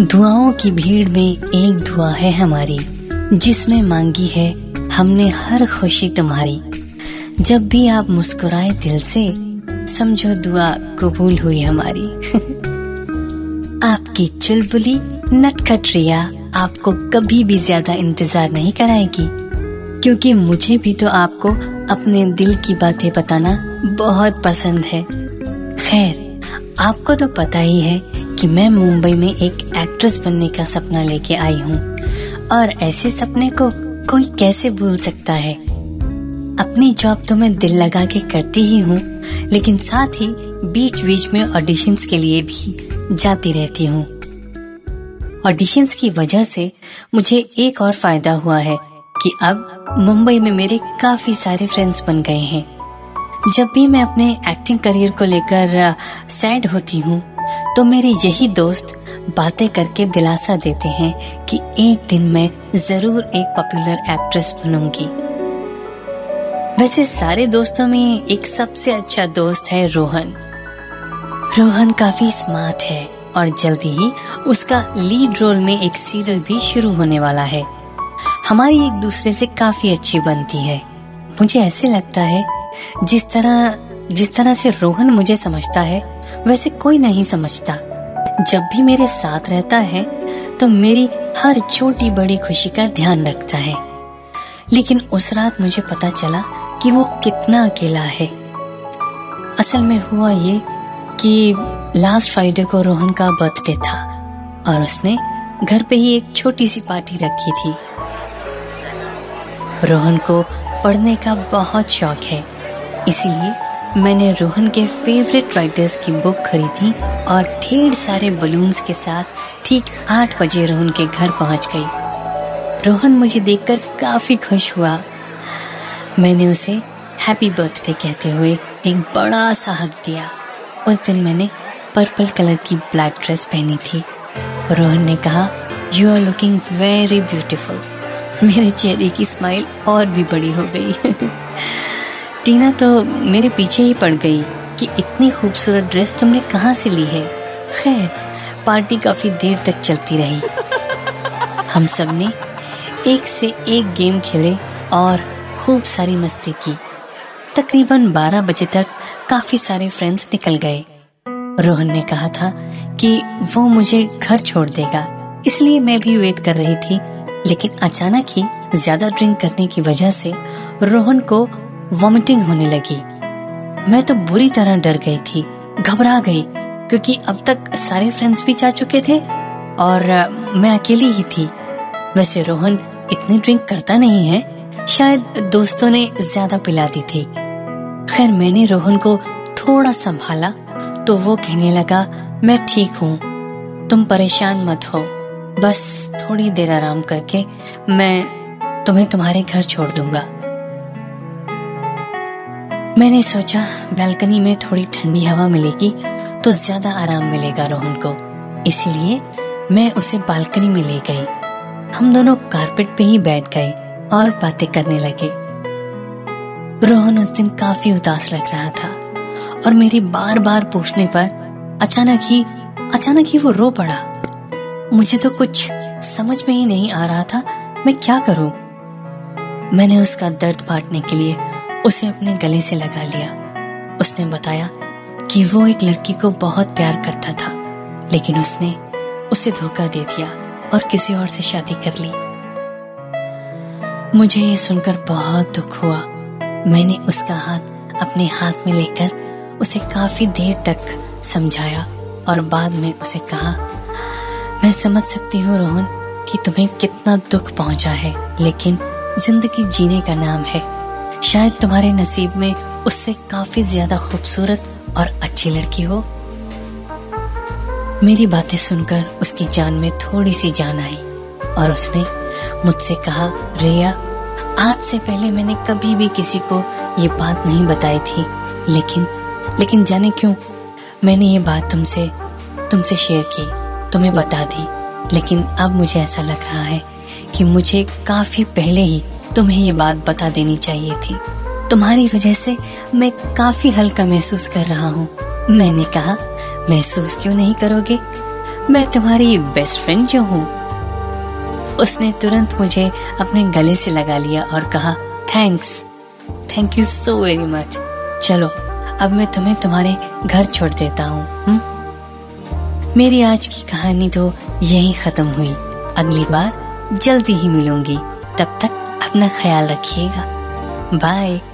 दुआओं की भीड़ में एक दुआ है हमारी, जिसमें मांगी है, हमने हर खुशी तुम्हारी। जब भी आप मुस्कुराए दिल से, समझो दुआ कबूल हुई हमारी। आपकी चुलबुली नटखट रिया आपको कभी भी ज़्यादा इंतज़ार नहीं कराएगी, क्योंकि मुझे भी तो आपको अपने दिल की बातें बताना बहुत पसंद है। खैर, आपको तो पता ही है कि मैं मुंबई में एक एक्ट्रेस बनने का सपना लेके आई हूँ। और ऐसे सपने को कोई कैसे भूल सकता है? अपनी जॉब तो मैं दिल लगा के करती ही हूँ, लेकिन साथ ही बीच बीच में ऑडिशंस के लिए भी जाती रहती हूँ। ऑडिशंस की वजह से मुझे एक और फ़ायदा हुआ है कि अब मुंबई में मेरे काफ़ी सारे फ्रेंड्स बन गए हैं। जब भी मैं अपने एक्टिंग करियर को लेकर सैड होती हूँ तो मेरे यही दोस्त बातें करके दिलासा देते हैं कि एक दिन मैं ज़रूर एक पॉपुलर एक्ट्रेस बनूँगी। वैसे सारे दोस्तों में एक सबसे अच्छा दोस्त है रोहन। रोहन काफ़ी स्मार्ट है और जल्दी ही उसका लीड रोल में एक सीरियल भी शुरू होने वाला है। हमारी एक दूसरे से काफ़ी अच्छी बनती है। मुझे ऐसे लगता है जिस तरह जिस तरह से रोहन मुझे समझता है वैसे कोई नहीं समझता। जब भी मेरे साथ रहता है तो मेरी हर छोटी बड़ी खुशी का ध्यान रखता है। लेकिन उस रात मुझे पता चला कि वो कितना अकेला है। असल में हुआ ये कि लास्ट फ्राइडे को रोहन का बर्थडे था और उसने घर पे ही एक छोटी सी पार्टी रखी थी। रोहन को पढ़ने का बहुत शौक है, इसीलिए मैंने रोहन के फेवरेट राइटर्स की बुक खरीदी और ढेर सारे बलून्स के साथ ठीक आठ बजे रोहन के घर पहुँच गई। रोहन मुझे देखकर काफ़ी खुश हुआ। मैंने उसे हैप्पी बर्थडे कहते हुए एक बड़ा सा हक दिया। उस दिन मैंने पर्पल कलर की ब्लैक ड्रेस पहनी थी। रोहन ने कहा you are looking very beautiful मेरे चेहरे की स्माइल और भी बड़ी हो गई। टीना तो मेरे पीछे ही पड़ गई कि इतनी खूबसूरत ड्रेस तुमने कहाँ से ली है? खैर, पार्टी काफ़ी देर तक चलती रही। हम सबने एक से एक गेम खेले और खूब सारी मस्ती की। तकरीबन 12 बजे तक काफ़ी सारे फ्रेंड्स निकल गए। रोहन ने कहा था कि वो मुझे घर छोड़ देगा, इसलिए मैं भी वेट कर रही थी, लेकिन अचानक ही ज़्यादा ड्रिंक करने की वजह से रोहन को वॉमिटिंग होने लगी। मैं तो बुरी तरह डर गई थी, घबरा गई, क्योंकि अब तक सारे फ्रेंड्स भी जा चुके थे और मैं अकेली ही थी। वैसे रोहन इतनी ड्रिंक करता नहीं है, शायद दोस्तों ने ज़्यादा पिला दी थी। खैर, मैंने रोहन को थोड़ा संभाला तो वो कहने लगा, मैं ठीक हूँ, तुम परेशान मत हो। बस थोड़ी देर आराम करके मैं तुम्हें तुम्हारे घर छोड़ दूँगा। मैंने सोचा, बालकनी में थोड़ी ठंडी हवा मिलेगी तो ज़्यादा आराम मिलेगा रोहन को। इसलिए मैं उसे बालकनी में ले गई। हम दोनों कारपेट पे ही बैठ गए और बातें करने लगे। रोहन उस दिन काफ़ी उदास लग रहा था और मेरी बार बार पूछने पर अचानक ही अचानक ही वो रो पड़ा। मुझे तो कुछ समझ में ही नहीं आ रहा था, मैं क्या करूँ? मैंने उसका दर्द बांटने के लिए उसे अपने गले से लगा लिया। उसने बताया कि वो एक लड़की को बहुत प्यार करता था, लेकिन उसने उसे धोखा दे दिया और किसी और से शादी कर ली। मुझे ये सुनकर बहुत दुख हुआ। मैंने उसका हाथ अपने हाथ में लेकर उसे काफ़ी देर तक समझाया और बाद में उसे कहा, मैं समझ सकती हूँ रोहन कि तुम्हें कितना दुख पहुँचा है, लेकिन ज़िंदगी जीने का नाम है। शायद तुम्हारे नसीब में उससे काफ़ी ज़्यादा खूबसूरत और अच्छी लड़की हो। मेरी बातें सुनकर उसकी जान में थोड़ी सी जान आई और उसने मुझसे कहा, रिया, आज से पहले मैंने कभी भी किसी को ये बात नहीं बताई थी, लेकिन लेकिन जाने क्यों? मैंने ये बात तुमसे तुमसे शेयर की, तुम्हें बता दी, लेकिन अब मुझे ऐसा लग रहा है कि मुझे काफ़ी पहले ही तुम्हें ये बात बता देनी चाहिए थी। तुम्हारी वजह से मैं काफ़ी हल्का महसूस कर रहा हूँ। मैंने कहा, महसूस क्यों नहीं करोगे? मैं तुम्हारी बेस्ट फ्रेंड जो हूँ। उसने तुरंत मुझे अपने गले से लगा लिया और कहा thanks thank you so very much चलो, अब मैं तुम्हें तुम्हारे घर छोड़ देता हूँ मेरी आज की कहानी तो यही खत्म हुई। अगली बार जल्दी ही मिलूँगी। तब तक अपना ख्याल रखिएगा। बाय।